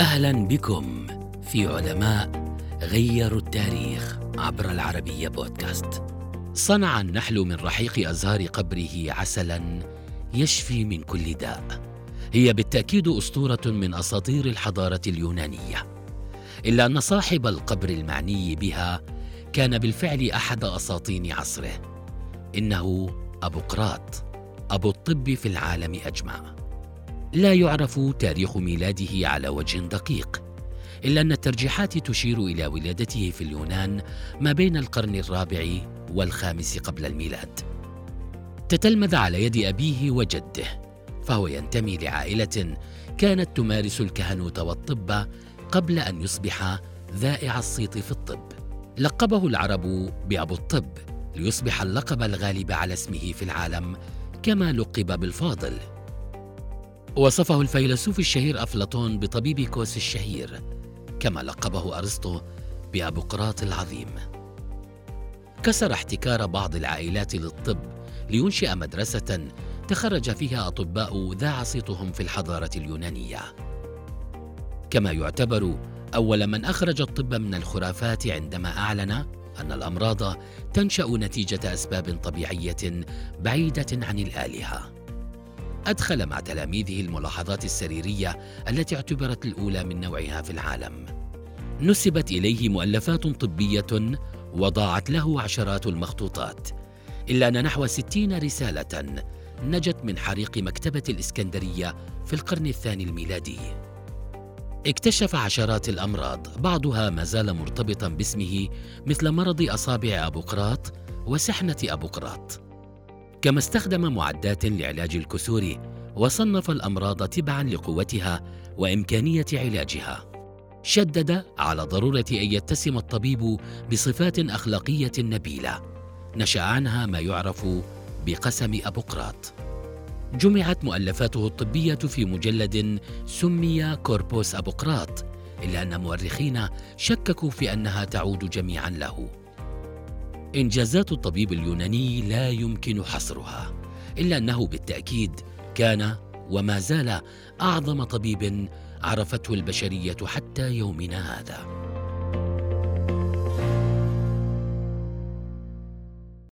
أهلا بكم في علماء غيروا التاريخ عبر العربية بودكاست. صنع النحل من رحيق أزهار قبره عسلا يشفي من كل داء. هي بالتأكيد أسطورة من أساطير الحضارة اليونانية. إلا أن صاحب القبر المعني بها كان بالفعل أحد أساطين عصره. إنه ابوقراط أبو الطب في العالم أجمع. لا يعرف تاريخ ميلاده على وجه دقيق إلا أن الترجيحات تشير إلى ولادته في اليونان ما بين القرن الرابع والخامس قبل الميلاد. تتلمذ على يد أبيه وجده فهو ينتمي لعائلة كانت تمارس الكهنوت والطب قبل أن يصبح ذائع الصيت في الطب. لقبه العرب بأبو الطب ليصبح اللقب الغالب على اسمه في العالم كما لقب بالفاضل. وصفه الفيلسوف الشهير أفلاطون بطبيب كوس الشهير كما لقبه أرسطو بأبوقراط العظيم. كسر احتكار بعض العائلات للطب لينشئ مدرسة تخرج فيها أطباء ذاع صيتهم في الحضارة اليونانية. كما يعتبر أول من أخرج الطب من الخرافات عندما أعلن أن الأمراض تنشأ نتيجة أسباب طبيعية بعيدة عن الآلهة. أدخل مع تلاميذه الملاحظات السريرية التي اعتبرت الأولى من نوعها في العالم. نسبت إليه مؤلفات طبية وضاعت له عشرات المخطوطات، إلا أن نحو ستين رسالة نجت من حريق مكتبة الإسكندرية في القرن الثاني الميلادي. اكتشف عشرات الأمراض بعضها ما زال مرتبطا باسمه مثل مرض أصابع أبوقراط وسحنة أبوقراط. كما استخدم معدات لعلاج الكسور وصنف الأمراض تبعا لقوتها وإمكانية علاجها. شدد على ضرورة أن يتسم الطبيب بصفات أخلاقية نبيلة نشأ عنها ما يعرف بقسم ابوقراط جمعت مؤلفاته الطبية في مجلد سمي كوربوس ابوقراط إلا أن مؤرخين شككوا في أنها تعود جميعا له. إنجازات الطبيب اليوناني لا يمكن حصرها إلا أنه بالتأكيد كان وما زال أعظم طبيب عرفته البشرية حتى يومنا هذا.